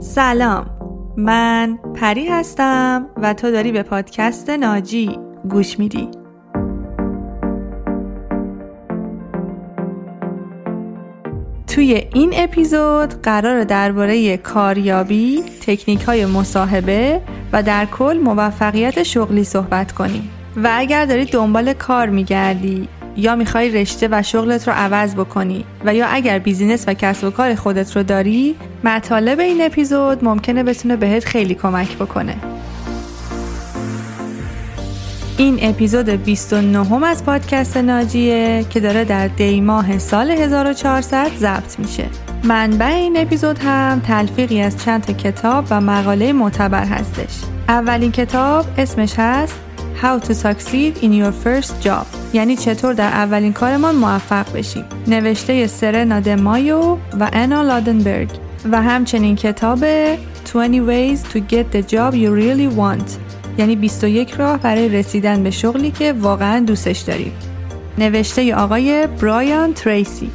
سلام. من پری هستم و تو داری به پادکست ناجی گوش میدی. توی این اپیزود قرار درباره کاریابی، تکنیک های مصاحبه و در کل موفقیت شغلی صحبت کنیم. و اگر داری دنبال کار میگردی یا می‌خوای رشته و شغلت رو عوض بکنی و یا اگر بیزینس و کسب و کار خودت رو داری مطالب این اپیزود ممکنه بتونه بهت خیلی کمک بکنه. این اپیزود 29 از پادکست ناجیه که داره در دی ماه سال 1400 ضبط میشه. منبع این اپیزود هم تلفیقی از چند تا کتاب و مقاله معتبر هستش. اولین کتاب اسمش هست How to succeed in your first job. یعنی چطور در اولین کارمان موفق بشیم. نوشته سرنا دمایو و انا لادنبرگ. و همچنین کتاب 20 ways to get the job you really want. یعنی 21 راه برای رسیدن به شغلی که واقعا دوستش داریم. نوشته آقای برایان تریسی.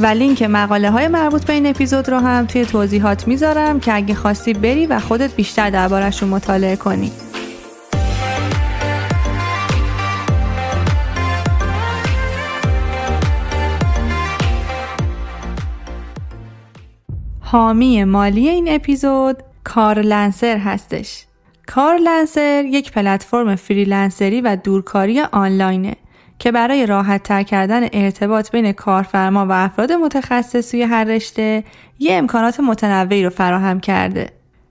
و لینک مقاله های مربوط به این اپیزود رو هم توی توضیحات می‌ذارم که اگه خواستی بری و خودت بیشتر دربارش رو مطالعه کنی. حامی مالی این اپیزود کارلنسر هستش. کارلنسر یک پلتفرم فریلنسری و دورکاری آنلاینه که برای راحت تر کردن ارتباط بین کارفرما و افراد متخصص توی هر رشته یه امکانات متنوعی رو فراهم کرده.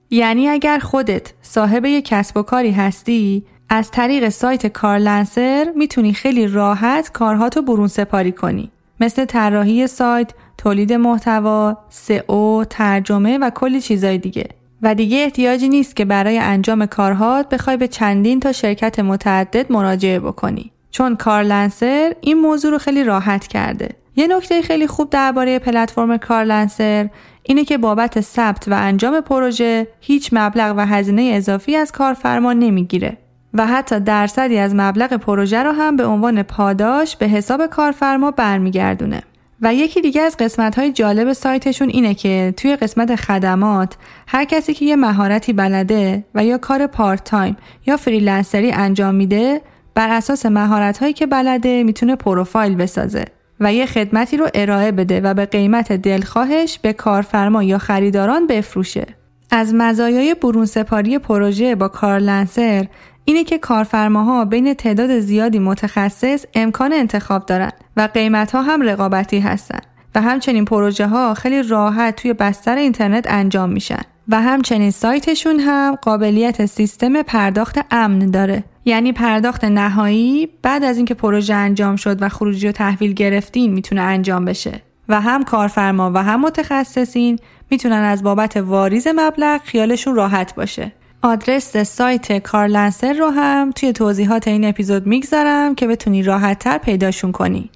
یعنی اگر خودت صاحب یک کسب و کاری هستی از طریق سایت کارلنسر می‌تونی خیلی راحت کارهاتو برون سپاری کنی. مثل طراحی سایت، تولید محتوا، سئو، ترجمه و کلی چیزای دیگه. و دیگه احتیاجی نیست که برای انجام کارهات بخوای به چندین تا شرکت متعدد مراجعه بکنی. چون کارلنسر این موضوع رو خیلی راحت کرده. یه نکته خیلی خوب درباره پلتفرم کارلنسر اینه که بابت ثبت و انجام پروژه هیچ مبلغ و هزینه اضافی از کارفرما نمی‌گیره. و حتی درصدی از مبلغ پروژه رو هم به عنوان پاداش به حساب کارفرما برمیگردونه. و یکی دیگه از قسمت های جالب سایتشون اینه که توی قسمت خدمات هر کسی که یه مهارتی بلده و یا کار part time یا freelancer ی انجام میده بر اساس مهارت هایی که بلده می‌تونه پروفایل بسازه و یه خدمتی رو ارائه بده و به قیمت دلخواهش به کارفرما یا خریداران بفروشه. از مزایای برون سپاری پروژه با کارلنسر اینه که کارفرماها بین تعداد زیادی متخصص امکان انتخاب دارن و قیمت ها هم رقابتی هستن و همچنین پروژه ها خیلی راحت توی بستر اینترنت انجام میشن و همچنین سایتشون هم قابلیت سیستم پرداخت امن داره. یعنی پرداخت نهایی بعد از اینکه پروژه انجام شد و خروجی و تحویل گرفتین می‌تونه انجام بشه. و هم کارفرما و هم متخصصین می‌تونن از بابت واریز مبلغ خیالشون راحت باشه. آدرس سایت کارلنسر رو هم توی توضیحات این اپیزود می‌گذارم که بتونی راحت تر پیداشون کنی.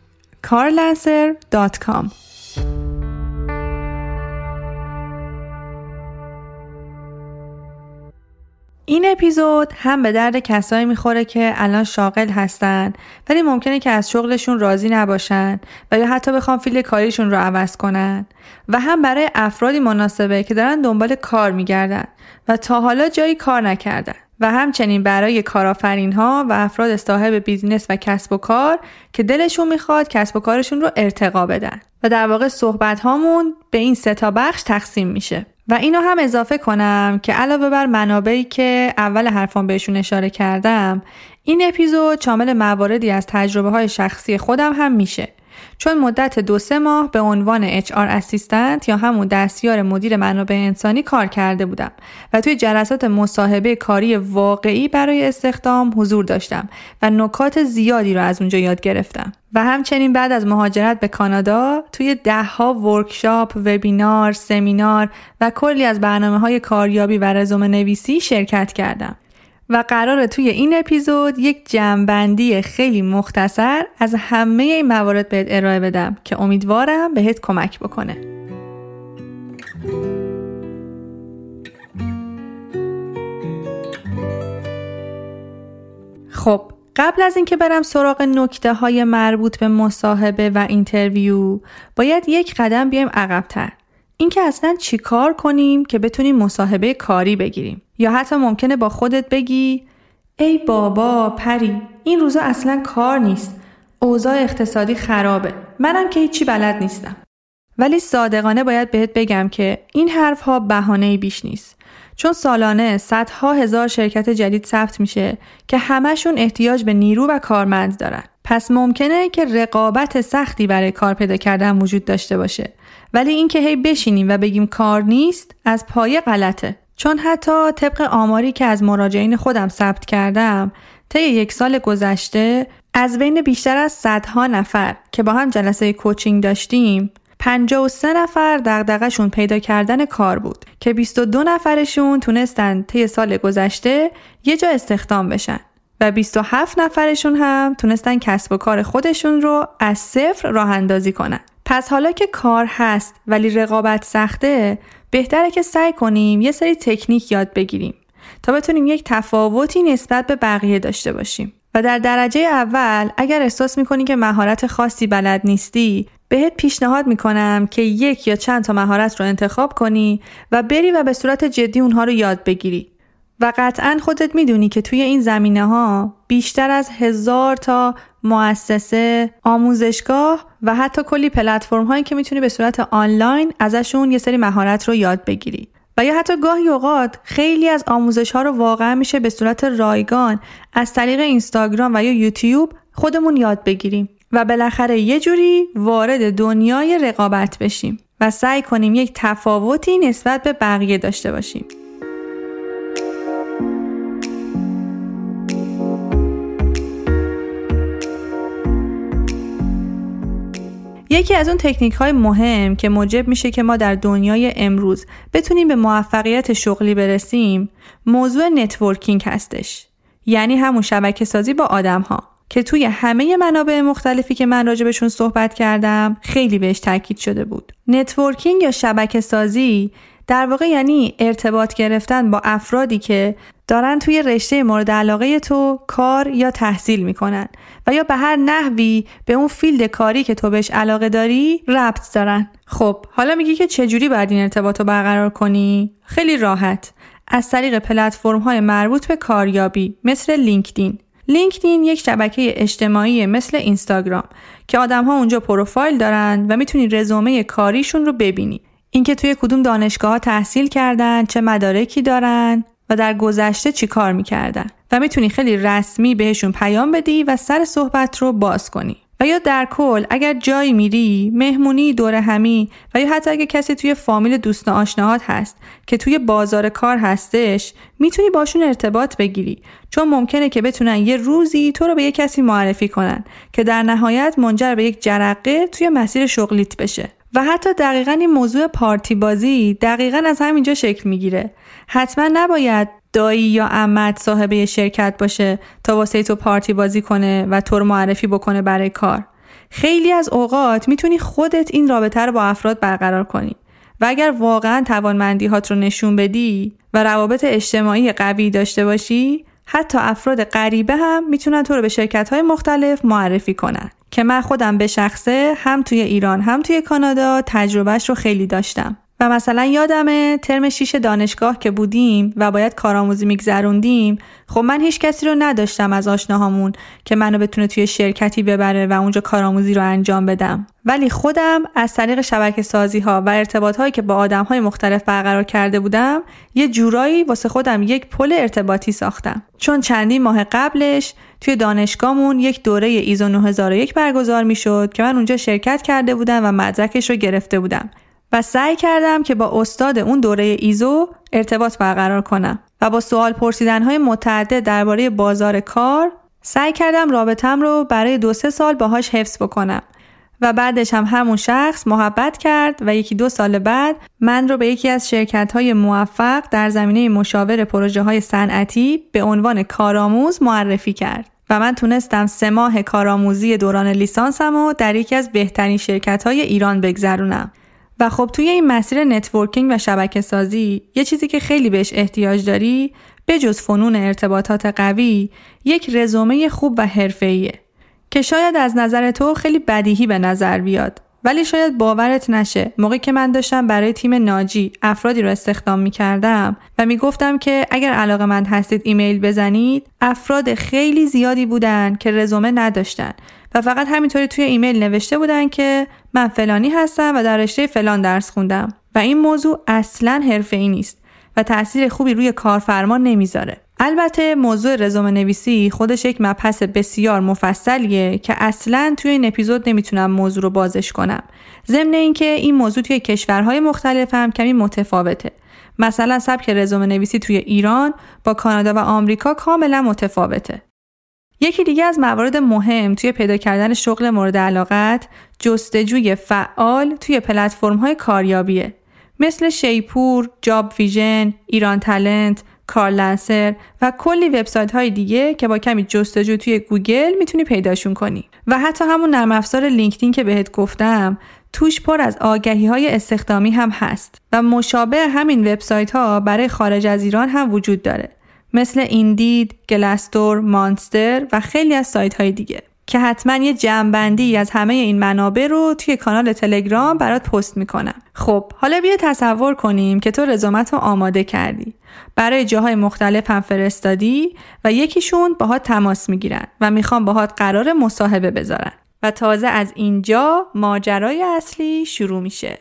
carlancer.com این اپیزود هم به درد کسایی می‌خوره که الان شاغل هستن ولی ممکنه که از شغلشون راضی نباشن و یا حتی بخوان فیل کاریشون رو عوض کنن. و هم برای افرادی مناسبه که دارن دنبال کار میگردن و تا حالا جایی کار نکردن. و همچنین برای کارآفرین ها و افراد صاحب بیزینس و کسب و کار که دلشون می‌خواد کسب و کارشون رو ارتقا بدن. و در واقع صحبت هامون به این سه تا بخش تقسیم میشه. و اینو هم اضافه کنم که علاوه بر منابعی که اول حرفان بهشون اشاره کردم این اپیزود شامل مواردی از تجربه های شخصی خودم هم میشه. چون مدت دو سه ماه به عنوان HR اسیستنت یا همون دستیار مدیر منابع انسانی کار کرده بودم و توی جلسات مصاحبه کاری واقعی برای استخدام حضور داشتم و نکات زیادی رو از اونجا یاد گرفتم و همچنین بعد از مهاجرت به کانادا توی دهها ورکشاپ، وبینار، سمینار و کلی از برنامه های کاریابی و رزومه نویسی شرکت کردم. و قراره توی این اپیزود یک جمعبندی خیلی مختصر از همه این موارد بهت ارائه بدم که امیدوارم بهت کمک بکنه. خب قبل از اینکه برم سراغ نکته های مربوط به مصاحبه و interview باید یک قدم بیایم عقبتر اینکه اصلا چیکار کنیم که بتونیم مصاحبه کاری بگیریم. یا حتی ممکنه با خودت بگی ای بابا پری این روزا اصلا کار نیست. اوضاع اقتصادی خرابه. منم که هیچی بلد نیستم. ولی صادقانه باید بهت بگم که این حرف ها بهانه بیش نیست. چون سالانه صدها هزار شرکت جدید ثبت میشه که همشون احتیاج به نیرو و کارمند دارن. پس ممکنه که رقابت سختی برای کار پیدا کردن وجود داشته باشه. ولی اینکه هی بشینیم و بگیم کار نیست از پایه غلطه چون حتی طبق آماری که از مراجعین خودم ثبت کردم طی یک سال گذشته از بین بیشتر از صدها نفر که با هم جلسه کوچینگ داشتیم 53 نفر دغدغه‌شون پیدا کردن کار بود که 22 نفرشون تونستن طی سال گذشته یه جا استخدام بشن و 27 نفرشون هم تونستن کسب و کار خودشون رو از صفر راه اندازی کنن. پس حالا که کار هست ولی رقابت سخته بهتره که سعی کنیم یه سری تکنیک یاد بگیریم تا بتونیم یک تفاوتی نسبت به بقیه داشته باشیم. و در درجه اول اگر احساس می‌کنی که مهارت خاصی بلد نیستی بهت پیشنهاد می‌کنم که یک یا چند تا مهارت رو انتخاب کنی و بری و به صورت جدی اونها رو یاد بگیری و قطعا خودت می‌دونی که توی این زمینه ها بیشتر از هزار تا مؤسسه، آموزشگاه و حتی کلی پلتفرم هایی که می‌تونی به صورت آنلاین ازشون یه سری مهارت رو یاد بگیری. و یا حتی گاهی اوقات خیلی از آموزش ها رو واقعا میشه به صورت رایگان از طریق اینستاگرام و یا یوتیوب خودمون یاد بگیریم و بالاخره یه جوری وارد دنیای رقابت بشیم و سعی کنیم یک تفاوتی نسبت به بقیه داشته باشیم. یکی از اون تکنیک های مهم که موجب میشه که ما در دنیای امروز بتونیم به موفقیت شغلی برسیم موضوع networking هستش. یعنی همون شبکه سازی با آدم ها که توی همه منابع مختلفی که من راجبشون صحبت کردم خیلی بهش تاکید شده بود. networking یا شبکه سازی در واقع یعنی ارتباط گرفتن با افرادی که دارن توی رشته مورد علاقه تو کار یا تحصیل می‌کنن و یا به هر نحوی به اون field کاری که تو بهش علاقه داری ربط دارن. خب حالا میگی که چجوری باید این ارتباط رو برقرار کنی؟ خیلی راحت. از طریق پلتفرم های مربوط به کاریابی مثل لینکدین. لینکدین یک شبکه اجتماعی مثل اینستاگرام که آدم ها اونجا پروفایل دارن و می‌تونی رزومه کاریشون رو ببینی. اینکه توی کدوم دانشگاه تحصیل کردن چه مدارکی دارن. و در گذشته چی کار می‌کردن؟ و می‌تونی خیلی رسمی بهشون پیام بدی و سر صحبت رو باز کنی. و یا در کل اگر جایی میری مهمونی دور همی و یا حتی اگر کسی توی فامیل دوست آشناهات هست که توی بازار کار هستش می‌تونی باشون ارتباط بگیری. چون ممکنه که بتونن یه روزی تو رو به یه کسی معرفی کنن که در نهایت منجر به یک جرقه توی مسیر شغلیت بشه. و حتی دقیقا این موضوع پارتی بازی دقیقا از همینجا شکل می‌گیره. حتما نباید دایی یا امت صاحب شرکت باشه تا واسه تو پارتی بازی کنه و تو رو معرفی بکنه برای کار. خیلی از اوقات می‌تونی خودت این رابطه رو با افراد برقرار کنی و اگر واقعا توانمندی هات رو نشون بدی و روابط اجتماعی قوی داشته باشی حتی افراد غریبه هم می‌تونن تو رو به شرکت های مختلف معرفی کنن. که من خودم به شخصه هم توی ایران هم توی کانادا تجربهش رو خیلی داشتم. و مثلا یادمه ترم شیش دانشگاه که بودیم و باید کارآموزی میگذروندیم خب من هیچ کسی رو نداشتم از آشناهامون که منو بتونه توی شرکتی ببره و اونجا کارآموزی رو انجام بدم. ولی خودم از طریق شبکه سازی ها و ارتباط هایی که با آدم های مختلف برقرار کرده بودم یه جورایی واسه خودم یک پل ارتباطی ساختم. چون چندین ماه قبلش توی دانشگاهمون یک دوره ایزو 9001 برگزار می‌شد که من اونجا شرکت کرده بودم و مدرکش رو گرفته بودم. و سعی کردم که با استاد اون دوره ایزو ارتباط برقرار کنم و با سوال پرسیدن های متعدد درباره بازار کار سعی کردم رابطم رو برای دو سه سال باهاش حفظ بکنم و بعدش هم همون شخص محبت کرد و یکی دو سال بعد من رو به یکی از شرکت های موفق در زمینه مشاور پروژه های صنعتی به عنوان کارآموز معرفی کرد و من تونستم سه ماه کارآموزی دوران لیسانسم و در یکی از بهترین شرکت های ایران بگذرونم. و خب توی این مسیر networking و شبکه سازی یه چیزی که خیلی بهش احتیاج داری به جز فنون ارتباطات قوی یک رزومه خوب و حرفه‌ایه که شاید از نظر تو خیلی بدیهی به نظر بیاد ولی شاید باورت نشه. موقعی که من داشتم برای تیم ناجی افرادی رو استخدام می کردم و می گفتم که اگر علاقه مند هستید ایمیل بزنید افراد خیلی زیادی بودن که رزومه نداشتن. و فقط همینطوری توی ایمیل نوشته بودن که من فلانی هستم و در رشته فلان درس خوندم و این موضوع اصلا حرفه ای نیست و تاثیر خوبی روی کارفرما نمی‌ذاره. البته موضوع رزومه نویسی خودش یک مبحث بسیار مفصلیه که اصلا توی این اپیزود نمی‌تونم موضوع رو بازش کنم. ضمن اینکه این موضوع توی کشورهای مختلف هم کمی متفاوته. مثلا سبک رزومه نویسی توی ایران با کانادا و آمریکا کاملا متفاوته. یکی دیگه از موارد مهم توی پیدا کردن شغل مورد علاقت جستجوی فعال توی پلتفرم های کاریابیه. مثل شیپور، جاب ویژن، ایران تلنت، کارلنسر و کلی وبسایت های دیگه که با کمی جستجو توی گوگل می‌تونی پیداشون کنی. و حتی همون نرم افزار لینکدین که بهت گفتم توش پر از آگهی های استخدامی هم هست و مشابه همین وبسایت ها برای خارج از ایران هم وجود داره. مثل Indeed، Glassdoor، Monster و خیلی از سایت های دیگه که حتما یه جمعبندی از همه این منابع رو توی کانال تلگرام برات پست می‌کنم. خب حالا بیا تصور کنیم که تو رزومت رو آماده کردی. برای جاهای مختلف هم فرستادی و یکیشون باهات تماس می‌گیرن و می‌خوان باهات قرار مصاحبه بذارن. و تازه از اینجا ماجرای اصلی شروع میشه.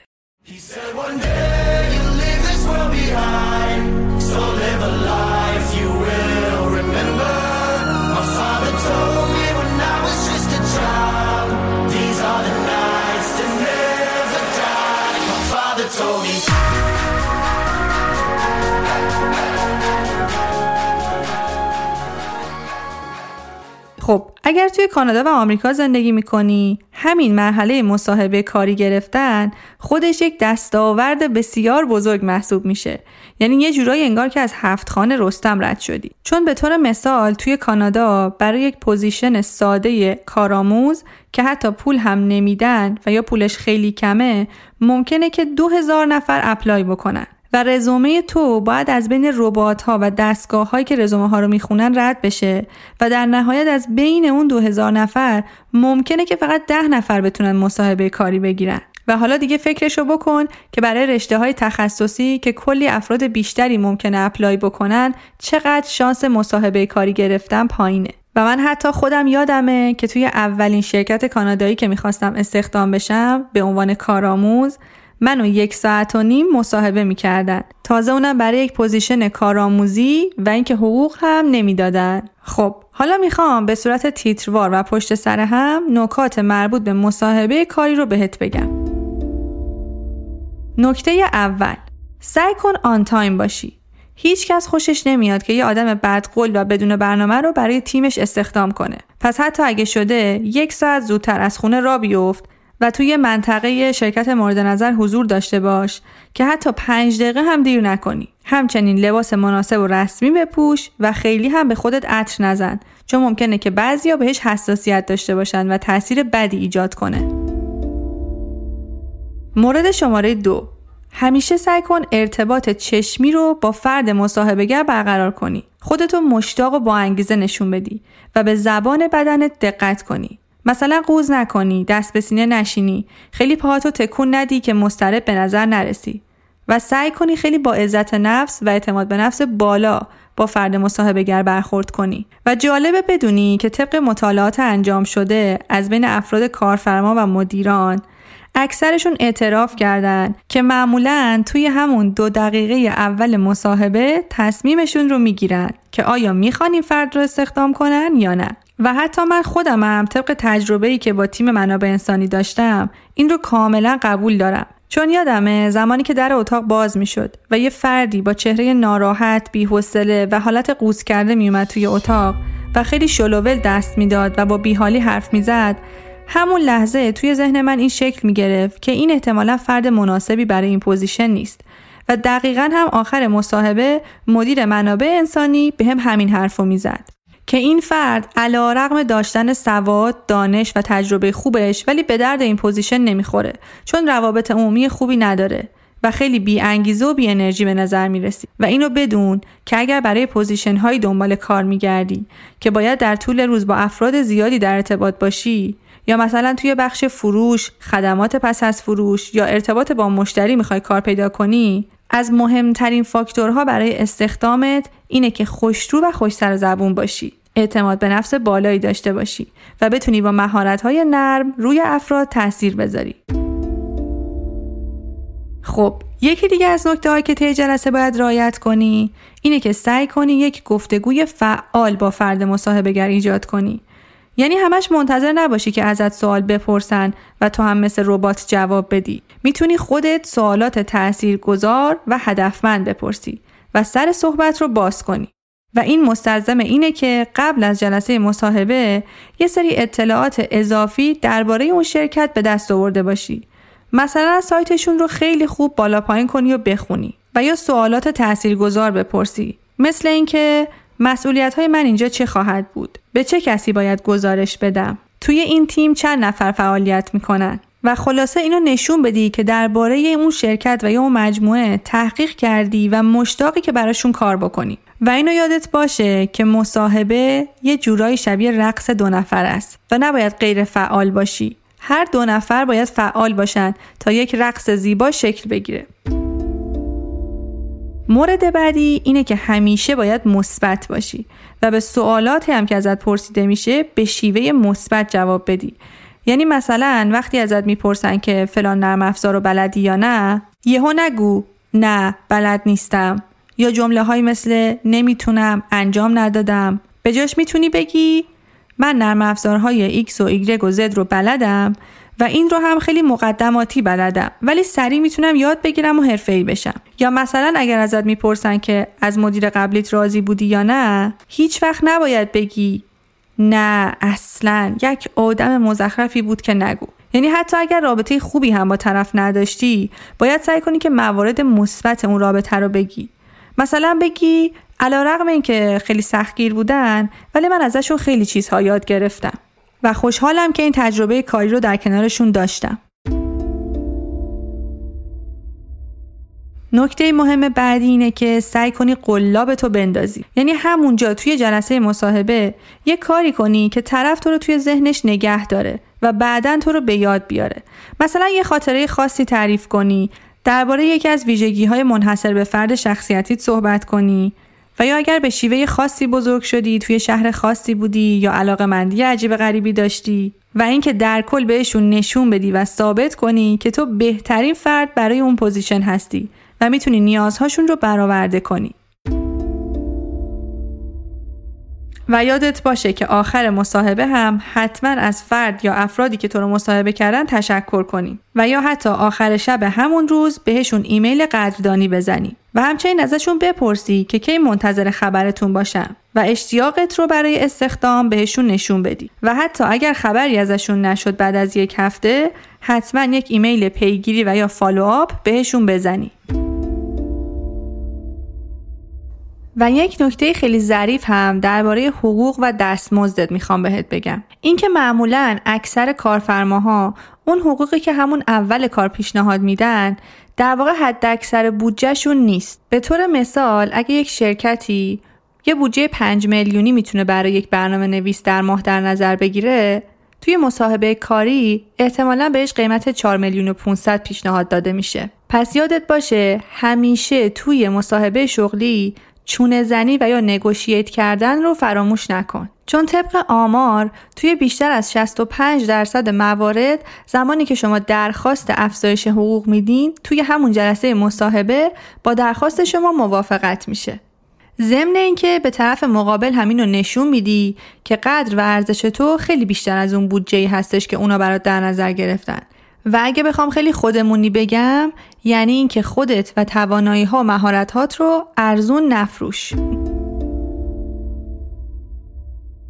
خب اگر توی کانادا و آمریکا زندگی می‌کنی همین مرحله مصاحبه کاری گرفتن خودش یک دستاورد بسیار بزرگ محسوب میشه. یعنی یه جورایی انگار که از هفت خانه رستم رد شدی. چون به طور مثال توی کانادا برای یک position ساده کارآموز که حتی پول هم نمیدن و یا پولش خیلی کمه ممکنه که دو هزار نفر apply بکنن. و رزومه تو باید از بین ربات ها و دستگاه هایی که رزومه ها رو می‌خونن رد بشه و در نهایت از بین اون دو هزار نفر ممکنه که فقط ده نفر بتونن مصاحبه کاری بگیرن. و حالا دیگه فکرشو بکن که برای رشته های تخصصی که کلی افراد بیشتری ممکنه apply بکنن چقدر شانس مصاحبه کاری گرفتن پایینه. و من حتی خودم یادمه که توی اولین شرکت کانادایی که می‌خواستم استخدام بشم به عنوان کارآموز منو یک ساعت و نیم مصاحبه می‌کردن. تازه اونم برای یک position کارآموزی و اینکه حقوق هم نمی‌دادن. خب حالا می‌خوام به صورت تیتروار و پشت سر هم نکات مربوط به مصاحبه کاری رو بهت بگم. نکته اول سعی کن on time باشی. هیچ کس خوشش نمیاد که یه آدم بدقول و بدون برنامه رو برای تیمش استخدام کنه. پس حتی اگه شده یک ساعت زودتر از خونه راه بیفت و توی منطقه شرکت مورد نظر حضور داشته باش که حتی پنج دقیقه هم دیر نکنی. همچنین لباس مناسب و رسمی بپوش و خیلی هم به خودت عطر نزن چون ممکنه که بعضیا بهش حساسیت داشته باشن و تاثیر بدی ایجاد کنه. مورد شماره دو همیشه سعی کن ارتباط چشمی رو با فرد مصاحبهگر برقرار کنی. خودتو مشتاق و با انگیزه نشون بدی و به زبان بدنت دقت کنی. مثلا قوز نکنی دست به سینه نشینی. خیلی پاهاتو تکون ندی که مسترب به نظر نرسی. و سعی کنی خیلی با عزت نفس و اعتماد به نفس بالا با فرد مصاحبهگر برخورد کنی. و جالبه بدونی که طبق مطالعات انجام شده از بین افراد کارفرما و مدیران اکثرشون اعتراف کردن که معمولا توی همون دو دقیقه اول مصاحبه تصمیمشون رو می‌گیرن که آیا می‌خوان این فرد رو استخدام کنن یا نه. و حتی من خودم هم طبق تجربه ای که با تیم منابع انسانی داشتم این رو کاملا قبول دارم. چون یادمه زمانی که در اتاق باز می‌شد و یه فردی با چهره ناراحت، بی‌حوصله و حالت قوز کرده میومد توی اتاق و خیلی شلوول دست می‌داد و با بیحالی حرف می‌زد همون لحظه توی ذهن من این شکل می گرفت که این احتمالا فرد مناسبی برای این position نیست و دقیقا هم آخر مصاحبه مدیر منابع انسانی بهم همین حرف رو می‌زد. که این فرد علیرغم داشتن سواد، دانش و تجربه خوبش ولی به درد این position نمی‌خوره چون روابط عمومی خوبی نداره و خیلی بی انگیزه و بی انرژی به نظر می‌رسه. و اینو بدون که اگر برای position های دنبال کار میگردی که باید در طول روز با افراد زیادی در ارتباط باشی یا مثلا توی بخش فروش، خدمات پس از فروش یا ارتباط با مشتری می‌خوای کار پیدا کنی از مهمترین فاکتورها برای استخدامت اینه که خوشرو و خوش سر زبون باشی. اعتماد به نفس بالایی داشته باشی و بتونی با مهارت‌های نرم روی افراد تاثیر بذاری. خب یکی دیگه از نکته هایی که طی جلسه باید رعایت کنی اینه که سعی کنی یک گفتگوی فعال با فرد مصاحبهگر ایجاد کنی. یعنی همش منتظر نباشی که ازت سوال بپرسن و تو هم مثل ربات جواب بدی. می‌تونی خودت سوالات تأثیر گذار و هدفمند بپرسی و سر صحبت رو باز کنی. و این مستلزم اینه که قبل از جلسه مصاحبه یه سری اطلاعات اضافی درباره اون شرکت به دست آورده باشی. مثلا سایتشون رو خیلی خوب بالا پایین کنی و بخونی و یا سوالات تاثیرگذار بپرسی. مثل اینکه مسئولیت های من اینجا چه خواهد بود؟ به چه کسی باید گزارش بدم؟ توی این تیم چند نفر فعالیت می‌کنن؟ و خلاصه اینو نشون بدی که درباره اون شرکت و یا اون مجموعه تحقیق کردی و مشتاقی که براشون کار بکنی. و اینو یادت باشه که مصاحبه یه جورایی شبیه رقص دو نفر است و نباید غیر فعال باشی. هر دو نفر باید فعال باشن تا یک رقص زیبا شکل بگیره. مورد بعدی اینه که همیشه باید مثبت باشی و به سوالاتی هم که ازت پرسیده میشه به شیوه مثبت جواب بدی. یعنی مثلا وقتی ازت می‌پرسن که فلان نرم افزار رو بلدی یا نه یهو نگو نه بلد نیستم. یا جمله های مثل نمی‌تونم انجام ندادم. به جاش می‌تونی بگی من نرم افزارهای X و Y و Z رو بلدم و این رو هم خیلی مقدماتی بلدم. ولی سریع می‌تونم یاد بگیرم و حرفه‌ای بشم. یا مثلا اگر ازت می‌پرسن که از مدیر قبلیت راضی بودی یا نه هیچ وقت نباید بگی نه اصلا یک آدم مزخرفی بود که نگو. یعنی حتی اگر رابطه خوبی هم با طرف نداشتی باید سعی کنی که موارد مثبت اون رابطه رو بگی. مثلا بگی علا رقم این که خیلی سختگیر بودن ولی من ازشون خیلی چیزها یاد گرفتم و خوشحالم که این تجربه کاری رو در کنارشون داشتم. نکته مهم بعدی اینه که سعی کنی قلاب تو بندازی. یعنی همونجا توی جلسه مصاحبه یه کاری کنی که طرف تو رو توی ذهنش نگه داره و بعدا تو رو به یاد بیاره. مثلا یه خاطره خاصی تعریف کنی. درباره یکی از ویژگی های منحصر به فرد شخصیتیت صحبت کنی و یا اگر به شیوه خاصی بزرگ شدی توی شهر خاصی بودی یا علاقه مندی عجیب غریبی داشتی و اینکه در کل بهشون نشون بدی و ثابت کنی که تو بهترین فرد برای اون position هستی و می‌تونی نیازهاشون رو برآورده کنی. و یادت باشه که آخر مصاحبه هم حتما از فرد یا افرادی که تو رو مصاحبه کردن تشکر کنی و یا حتی آخر شب همون روز بهشون ایمیل قدردانی بزنی و همچنین ازشون بپرسی که کی منتظر خبرتون باشم و اشتیاقت رو برای استخدام بهشون نشون بدی. و حتی اگر خبری ازشون نشد بعد از یک هفته حتما یک ایمیل پیگیری و یا follow up بهشون بزنی. و یک نکته خیلی ظریف هم درباره حقوق و دستمزدت می‌خوام بهت بگم. اینکه معمولا اکثر کارفرماها اون حقوقی که همون اول کار پیشنهاد میدن در واقع حد اکثر بودجهشون نیست. به طور مثال اگه یک شرکتی یه بودجه 5 میلیونی می‌تونه برای یک برنامه نویس در ماه در نظر بگیره توی مصاحبه کاری احتمالا بهش قیمت 4 میلیون و 500 پیشنهاد داده میشه. پس یادت باشه همیشه توی مصاحبه شغلی چونه زنی و یا نگوشیت کردن رو فراموش نکن. چون طبق آمار توی بیشتر از 65 درصد موارد زمانی که شما درخواست افزایش حقوق میدین توی همون جلسه مصاحبه با درخواست شما موافقت میشه. ضمن اینکه به طرف مقابل همین رو نشون میدی که قدر و ارزش تو خیلی بیشتر از اون بودجه هستش که اونا برات در نظر گرفتن و اگه بخوام خیلی خودمونی بگم یعنی اینکه خودت و توانایی ها و مهارت هات رو ارزون نفروش.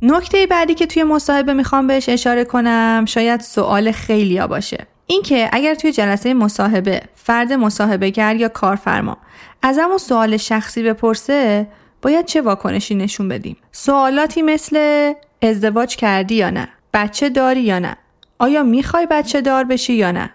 نکته بعدی که توی مصاحبه می‌خوام بهش اشاره کنم شاید سوال خیلیا باشه. اینکه اگر توی جلسه مصاحبه فرد مصاحبهگر یا کارفرما از سوال شخصی بپرسه باید چه واکنشی نشون بدیم؟ سوالاتی مثل ازدواج کردی یا نه؟ بچه داری یا نه؟ آیا می‌خوای بچه دار بشی یا نه؟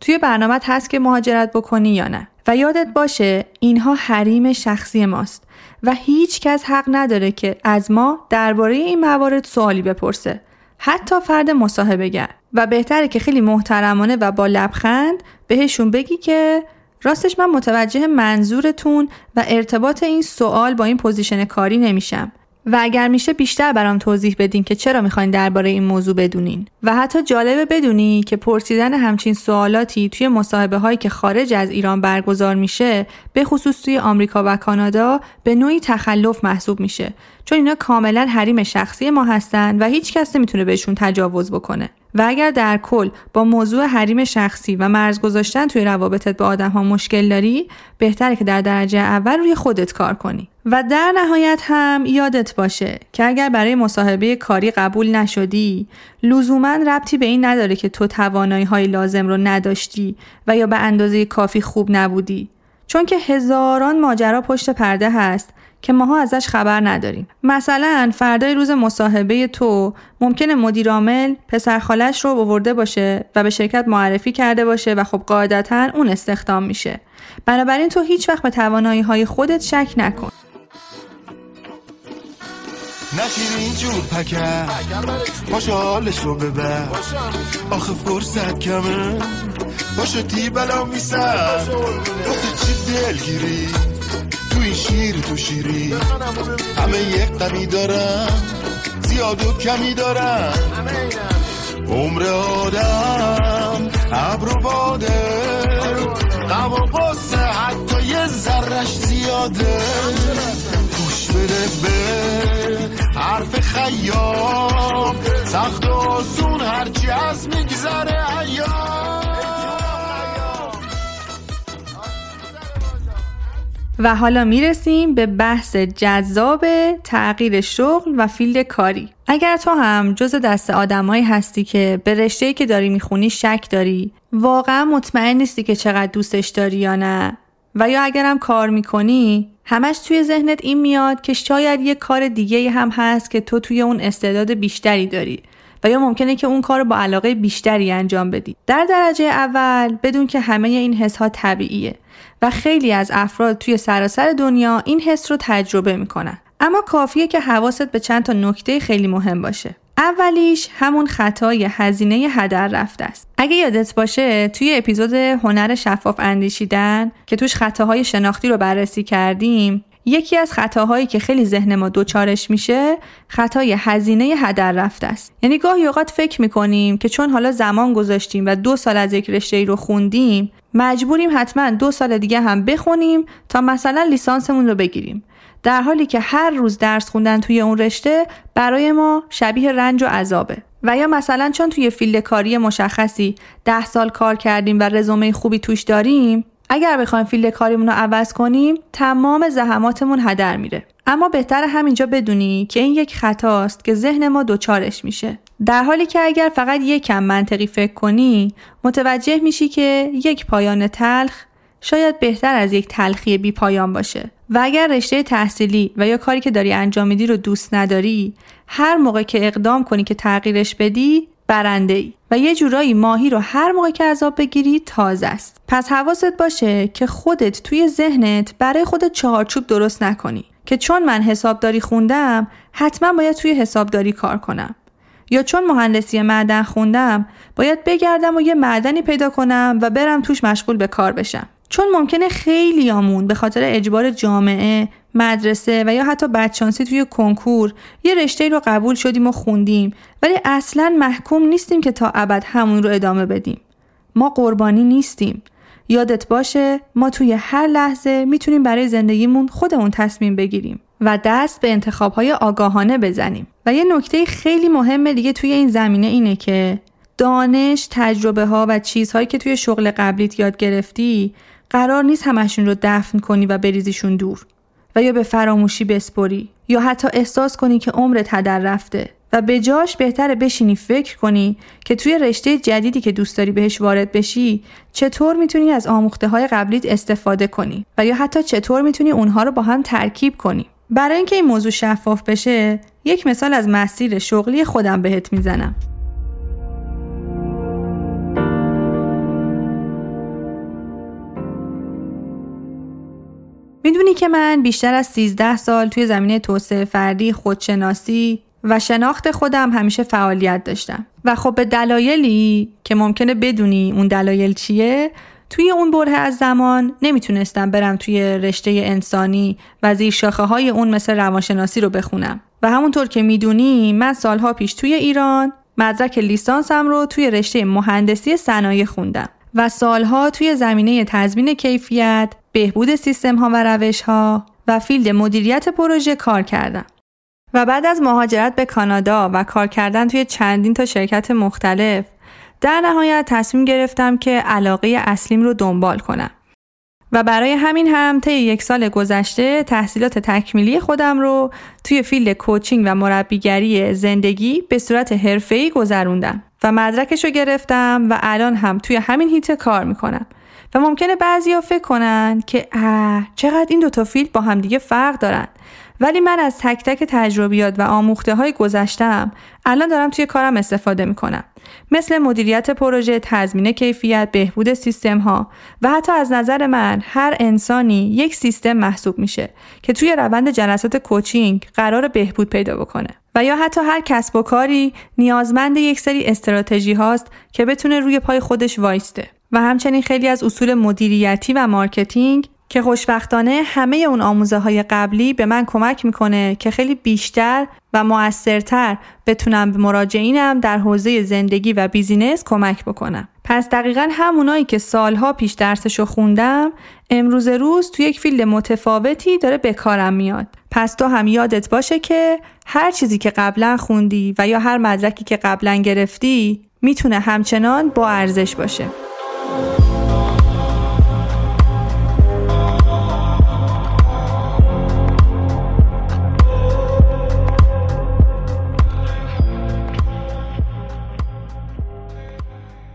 توی برنامه هست که مهاجرت بکنی یا نه. و یادت باشه اینها حریم شخصی ماست و هیچ کس حق نداره که از ما درباره این موارد سوالی بپرسه. حتی فرد مصاحبه گر. و بهتره که خیلی محترمانه و با لبخند بهشون بگی که راستش من متوجه منظورتون و ارتباط این سوال با این position کاری نمیشم. و اگر میشه بیشتر برام توضیح بدین که چرا می‌خواین درباره این موضوع بدونین. و حتی جالبه بدونی که پرسیدن همچین سوالاتی توی مصاحبه هایی که خارج از ایران برگزار میشه به خصوص توی آمریکا و کانادا به نوعی تخلف محسوب میشه. چون اینا کاملا حریم شخصی ما هستن و هیچ کس نمی‌تونه بهشون تجاوز بکنه. و اگر در کل با موضوع حریم شخصی و مرز گذاشتن توی روابطت با آدم ها مشکل داری بهتره که در درجه اول روی خودت کار کنی. و در نهایت هم یادت باشه که اگر برای مصاحبه کاری قبول نشدی لزوما ربطی به این نداره که تو توانایی های لازم رو نداشتی و یا به اندازه کافی خوب نبودی. چون که هزاران ماجرا پشت پرده هست که ماها ازش خبر نداریم. مثلا فردای روز مصاحبه تو ممکنه مدیرعامل پسر خالش رو آورده باشه و به شرکت معرفی کرده باشه و خب قاعدتا اون استخدام میشه. بنابراین تو هیچ وقت به توانایی های خودت شک نکن. نشین اینجور پکر. پاشا حالش رو ببر. آخه فرصت کمه. باشه تی بلا میسر. چی دلگیری؟ توی شیر تو شیری. همه یک قمی دارن زیاد و کمی دارن. عمر آدم ابر و باده. غم و قصه حتی یه ذرش زیاده. گوش بده به حرف خیام. سخت و آسون هرچی از میگذره ایام و حالا می‌رسیم به بحث جذاب تغییر شغل و فیلد کاری. اگر تو هم جز دست آدمایی هستی که به رشته که داری می‌خونی شک داری واقعا مطمئن نیستی که چقدر دوستش داری یا نه. و یا اگرم کار می‌کنی همش توی ذهنت این میاد که شاید یه کار دیگه هم هست که تو توی اون استعداد بیشتری داری. و یا ممکنه که اون کار رو با علاقه بیشتری انجام بدی. در درجه اول بدون که همه این حس ها طبیعیه و خیلی از افراد توی سراسر دنیا این حس رو تجربه می‌کنن. اما کافیه که حواست به چند تا نکته خیلی مهم باشه. اولیش همون خطای هزینه هدر رفته است. اگه یادت باشه توی اپیزود هنر شفاف اندیشیدن که توش خطاهای شناختی رو بررسی کردیم یکی از خطاهایی که خیلی ذهن ما دوچارش میشه خطای هزینه هدر رفته است. یعنی گاهی اوقات فکر می‌کنیم که چون حالا زمان گذاشتیم و دو سال از یک رشته ای رو خوندیم مجبوریم حتما دو سال دیگه هم بخونیم تا مثلا لیسانسمون رو بگیریم. در حالی که هر روز درس خوندن توی اون رشته برای ما شبیه رنج و عذابه. و یا مثلا چون توی field کاری مشخصی ده سال کار کردیم و رزومه خوبی توش داریم اگر بخوایم field کاریمون رو عوض کنیم تمام زحماتمون هدر میره. اما بهتره همینجا بدونی که این یک خطاست که ذهن ما دچارش میشه. در حالی که اگر فقط یک کم منطقی فکر کنی متوجه میشی که یک پایان تلخ شاید بهتر از یک تلخی بی پایان باشه. و اگر رشته تحصیلی و یا کاری که داری انجام میدی رو دوست نداری هر موقع که اقدام کنی که تغییرش بدی برنده ای و یه جورایی ماهی رو هر موقع که عذاب بگیری تازه است. پس حواست باشه که خودت توی ذهنت برای خودت چهارچوب درست نکنی که چون من حسابداری خوندم حتما باید توی حسابداری کار کنم. یا چون مهندسی معدن خوندم باید بگردم و یه معدنی پیدا کنم و برم توش مشغول به کار بشم. چون ممکنه خیلی آمون به خاطر اجبار جامعه مدرسه و یا حتی بدشانسی توی کنکور یه رشته رو قبول شدیم و خوندیم. ولی اصلا محکوم نیستیم که تا ابد همون رو ادامه بدیم. ما قربانی نیستیم. یادت باشه ما توی هر لحظه می‌تونیم برای زندگیمون خودمون تصمیم بگیریم و دست به انتخابهای آگاهانه بزنیم. و یه نکته خیلی مهم دیگه توی این زمینه اینه که دانش، تجربه ها و چیزهایی که توی شغل قبلیت یاد گرفتی قرار نیست همشون رو دفن کنی و بریزیشون دور. و یا به فراموشی بسپری یا حتی احساس کنی که عمرت هدر رفته و به جاش بهتره بشینی فکر کنی که توی رشته جدیدی که دوست داری بهش وارد بشی چطور می‌تونی از آموخته های قبلیت استفاده کنی؟ و یا حتی چطور می‌تونی اونها رو با هم ترکیب کنی؟ برای اینکه این موضوع شفاف بشه یک مثال از مسیر شغلی خودم بهت می‌زنم. می‌دونی که من بیشتر از 13 سال توی زمینه توسعه فردی، خودشناسی و شناخت خودم همیشه فعالیت داشتم. و خب به دلایلی که ممکنه بدونی اون دلایل چیه توی اون بره از زمان نمی‌تونستم برم توی رشته انسانی و زیر شاخه های اون مثل روانشناسی رو بخونم. و همونطور که می‌دونی من سالها پیش توی ایران مدرک لیسانسم رو توی رشته مهندسی صنایع خوندم. و سالها توی زمینه تضمین کیفیت، بهبود سیستم ها و روش ها و field مدیریت پروژه کار کردم. و بعد از مهاجرت به کانادا و کار کردن توی چندین تا شرکت مختلف در نهایت تصمیم گرفتم که علاقه اصلیم رو دنبال کنم. و برای همین هم طی یک سال گذشته تحصیلات تکمیلی خودم رو توی field coaching و مربیگری زندگی به صورت حرفه‌ای گذروندم و مدرکش رو گرفتم و الان هم توی همین حیطه کار می‌کنم. و ممکنه بعضیا فکر کنن که اه چقدر این دوتا field با همدیگه فرق دارن. ولی من از تک تک تجربیات و آموخته های گذشتم الان دارم توی کارم استفاده می‌کنم. مثل مدیریت پروژه تضمین کیفیت بهبود سیستم ها و حتی از نظر من هر انسانی یک سیستم محسوب میشه که توی روند جلسات coaching قراره بهبود پیدا بکنه. و یا حتی هر کسب و کاری نیازمند یک سری استراتژی هاست که بتونه روی پای خودش وایسته و همچنین خیلی از اصول مدیریتی و marketing که خوشبختانه همه اون آموزه های قبلی به من کمک می‌کنه که خیلی بیشتر و موثرتر بتونم به مراجعینم در حوزه زندگی و business کمک بکنم. پس دقیقا همونایی که سالها پیش درسشو خوندم امروز روز تو یک field متفاوتی داره به کارم میاد. پس تو هم یادت باشه که هر چیزی که قبلا خوندی و یا هر مدرکی که قبلا گرفتی می‌تونه همچنان با ارزش باشه.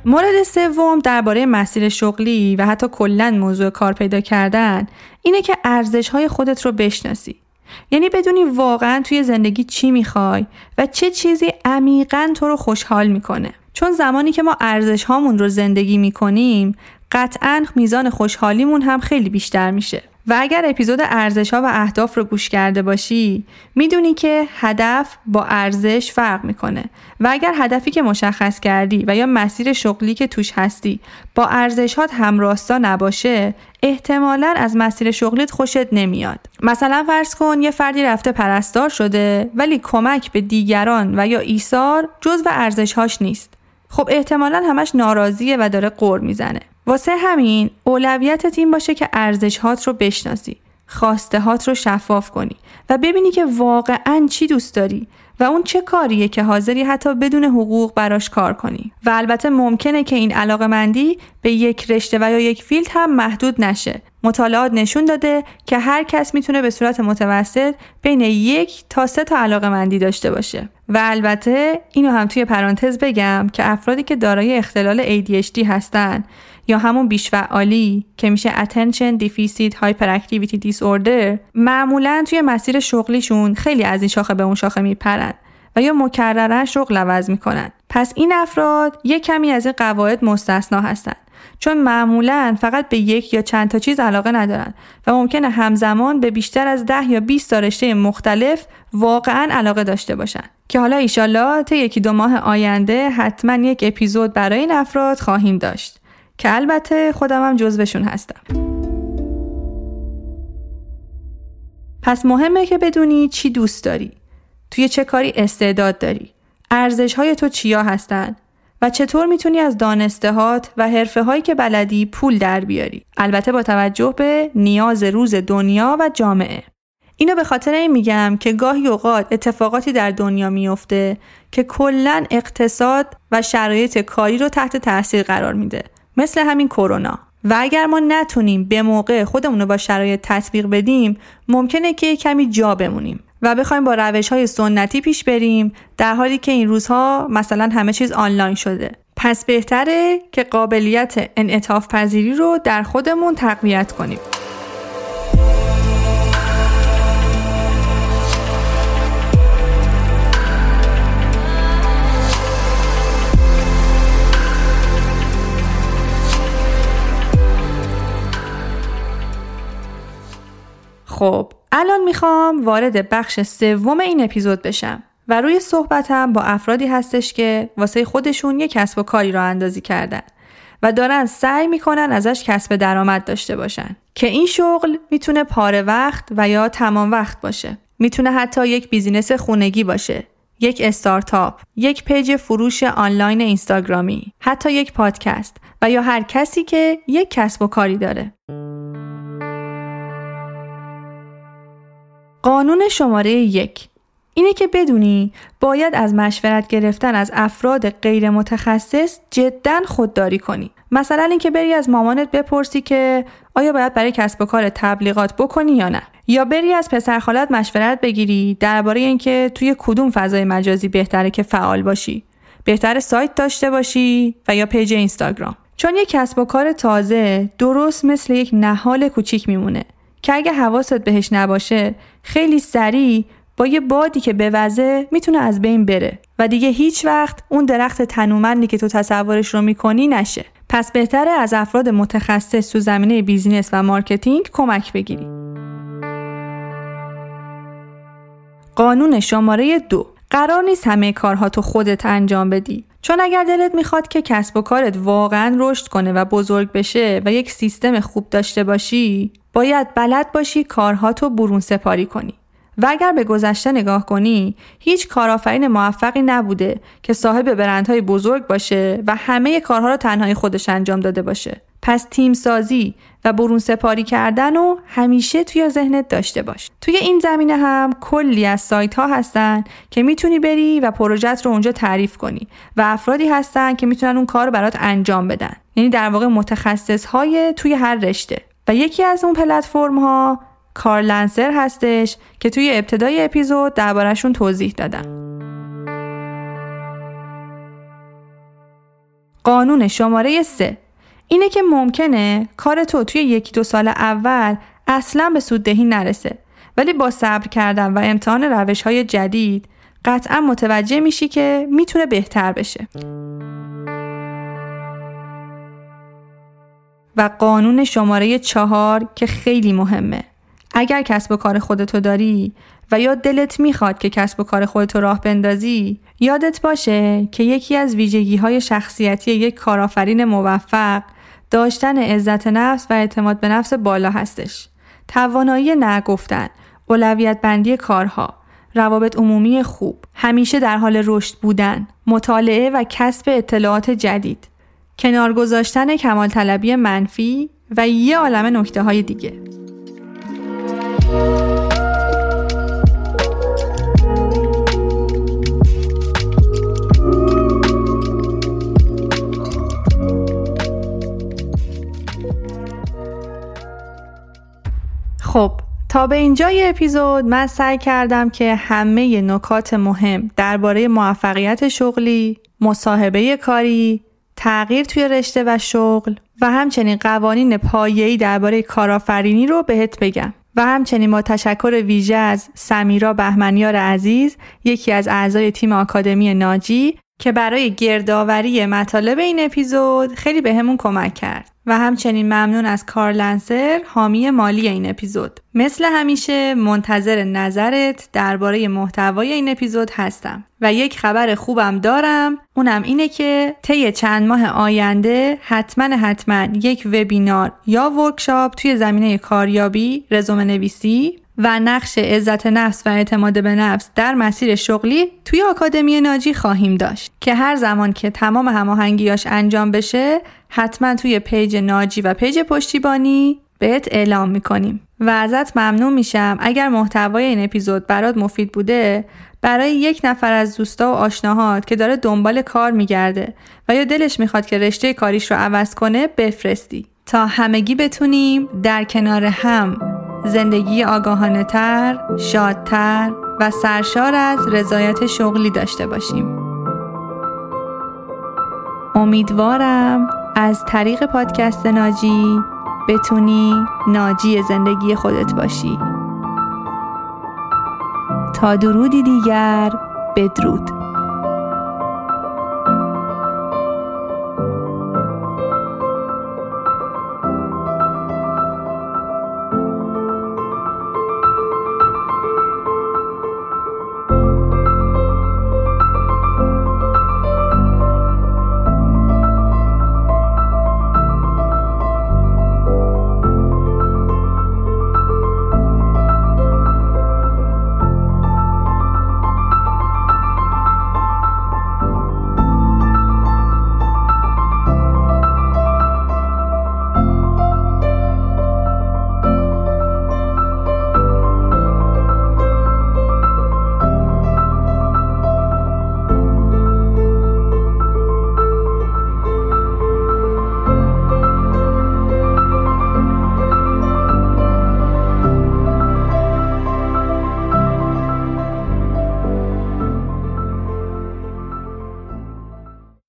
مورد سوم درباره مسیر شغلی و حتی کلا موضوع کار پیدا کردن اینه که ارزش های خودت رو بشناسی. یعنی بدونی واقعا توی زندگی چی می‌خوای و چه چیزی عمیقا تو رو خوشحال می‌کنه. چون زمانی که ما ارزش هامون رو زندگی می‌کنیم قطعا میزان خوشحالیمون هم خیلی بیشتر میشه. و اگر اپیزود ارزش ها و اهداف رو گوش کرده باشی می‌دونی که هدف با ارزش فرق می‌کنه. و اگر هدفی که مشخص کردی و یا مسیر شغلی که توش هستی با ارزش هات همراستا نباشه احتمالا از مسیر شغلیت خوشت نمیاد. مثلا فرض کن یه فردی رفته پرستار شده ولی کمک به دیگران و یا ایثار جزو ارزشهاش نیست. خب احتمالا همش ناراضیه و داره قور می‌زنه. واسه همین اولویتت این باشه که ارزش هات رو بشناسی خواسته هات رو شفاف کنی و ببینی که واقعا چی دوست داری و اون چه کاریه که حاضری حتی بدون حقوق براش کار کنی. و البته ممکنه که این علاقه مندی به یک رشته و یا یک فیلد هم محدود نشه. مطالعات نشون داده که هر کس می‌تونه به صورت متوسط بین یک تا سه تا علاقه مندی داشته باشه. و البته اینو هم توی پرانتز بگم که افرادی که دارای اختلال ADHD هستن یا همون بیشفعالی که میشه Attention Deficit Hyperactivity Disorder معمولا توی مسیر شغلیشون خیلی از این شاخه به اون شاخه میپرن و یا مکررن شغل عوض می‌کنن. پس این افراد یک کمی از این قواعد مستثنا هستند چون معمولا فقط به یک یا چند تا چیز علاقه ندارن و ممکنه همزمان به بیشتر از ده یا 20 تا رشته مختلف واقعا علاقه داشته باشن. که حالا ایشالله تا یکی دو ماه آینده حتما یک اپیزود برای این افراد خواهیم داشت. که البته خودم هم جزوشون هستم. پس مهمه که بدونی چی دوست داری. توی چه کاری استعداد داری. ارزش های تو چیا هستن؟ و چطور می‌تونی از دانستهات و حرفه هایی که بلدی پول در بیاری؟ البته با توجه به نیاز روز دنیا و جامعه. اینو به خاطر این میگم که گاهی اوقات اتفاقاتی در دنیا میفته که کلا اقتصاد و شرایط کاری رو تحت تاثیر قرار میده. مثل همین کرونا. و اگر ما نتونیم به موقع خودمون رو با شرایط تطبیق بدیم ممکنه که کمی جا بمونیم و بخوایم با روش های سنتی پیش بریم در حالی که این روزها مثلا همه چیز آنلاین شده. پس بهتره که قابلیت انعطاف پذیری رو در خودمون تقویت کنیم. خب الان می‌خوام وارد بخش سوم این اپیزود بشم و روی صحبتم با افرادی هستش که واسه خودشون یک کسب و کاری راه اندازی کردن و دارن سعی می‌کنن ازش کسب درآمد داشته باشن که این شغل می‌تونه پاره وقت و یا تمام وقت باشه می‌تونه حتی یک business خونگی باشه یک استارتاپ، یک page فروش آنلاین اینستاگرامی، حتی یک پادکست و یا هر کسی که یک کسب و کاری داره. قانون شماره یک. اینه که بدونی باید از مشورت گرفتن از افراد غیر متخصص جدا خودداری کنی. مثلا اینکه بری از مامانت بپرسی که آیا باید برای کسب و کار تبلیغات بکنی یا نه. یا بری از پسر خالت مشورت بگیری درباره اینکه توی کدوم فضای مجازی بهتره که فعال باشی. بهتر سایت داشته باشی و یا پیج اینستاگرام. چون یک کسب و کار تازه درست مثل یک نهال کوچیک میمونه. که اگه حواست بهش نباشه خیلی سریع با یه بادی که بوزه می‌تونه از بین بره و دیگه هیچ وقت اون درخت تنومندی که تو تصورش رو می‌کنی نشه. پس بهتره از افراد متخصص تو زمینه business و marketing کمک بگیری. قانون شماره دو. قرار نیست همه کارها رو خودت انجام بدی. چون اگر دلت می‌خواد که کسب و کارت واقعا رشد کنه و بزرگ بشه و یک سیستم خوب داشته باشی باید بلد باشی کارها تو برون سپاری کنی. و اگر به گذشته نگاه کنی هیچ کارآفرین موفقی نبوده که صاحب برندهای بزرگ باشه و همه کارها رو تنهایی خودش انجام داده باشه. پس تیم سازی و برون سپاری کردن و همیشه توی ذهنت داشته باش. توی این زمینه هم کلی از سایت ها هستن که می‌تونی بری و پروژت رو اونجا تعریف کنی و افرادی هستن که می‌تونن اون کار رو برات انجام بدن. یعنی در واقع متخصص های توی هر رشته. و یکی از اون پلتفرم ها کارلنسر هستش که توی ابتدای اپیزود دربارهشون توضیح دادم. قانون شماره 3 اینه که ممکنه کار تو توی یکی دو سال اول اصلا به سوددهی نرسه ولی با صبر کردن و امتحان روش های جدید قطعا متوجه میشی که می‌تونه بهتر بشه. و قانون شماره چهار که خیلی مهمه. اگر کسب و کار خودتو داری و یا دلت می‌خواد که کسب و کار خودتو راه بندازی یادت باشه که یکی از ویژگی های شخصیتی یک کارآفرین موفق داشتن عزت نفس و اعتماد به نفس بالا هستش. توانایی نگفتن اولویت بندی کارها روابط عمومی خوب همیشه در حال رشد بودن مطالعه و کسب اطلاعات جدید. کنار گذاشتن کمال طلبی منفی و یه عالم نکته های دیگه. خب تا به اینجای اپیزود من سعی کردم که همه نکات مهم درباره موفقیت شغلی، مصاحبه کاری، تغییر توی رشته و شغل و همچنین قوانین پایه‌ای درباره کارآفرینی رو بهت بگم. و همچنین با تشکر ویژه از سمیرا بهمنیار عزیز یکی از اعضای تیم آکادمی ناجی که برای گردآوری مطالب این اپیزود خیلی به کمک کرد. و همچنین ممنون از کارلنسر حامی مالی این اپیزود مثل همیشه منتظر نظرت درباره محتوای این اپیزود هستم و یک خبر خوبم دارم اونم اینه که طی چند ماه آینده حتما حتما یک وبینار یا ورکشاپ توی زمینه کاریابی رزومه نویسی و نقش عزت نفس و اعتماد به نفس در مسیر شغلی توی آکادمی ناجی خواهیم داشت که هر زمان که تمام هماهنگیاش انجام بشه حتما توی page ناجی و page پشتیبانی بهت اعلام می‌کنیم. و ازت ممنون میشم اگر محتوای این اپیزود برات مفید بوده برای یک نفر از دوستا و آشناهات که داره دنبال کار میگرده و یا دلش می‌خواد که رشته کاریش رو عوض کنه بفرستی. تا همگی بتونیم در کنار هم زندگی آگاهانه تر، شادتر و سرشار از رضایت شغلی داشته باشیم. امیدوارم از طریق پادکست ناجی بتونی ناجی زندگی خودت باشی. تا درودی دیگر بدرود.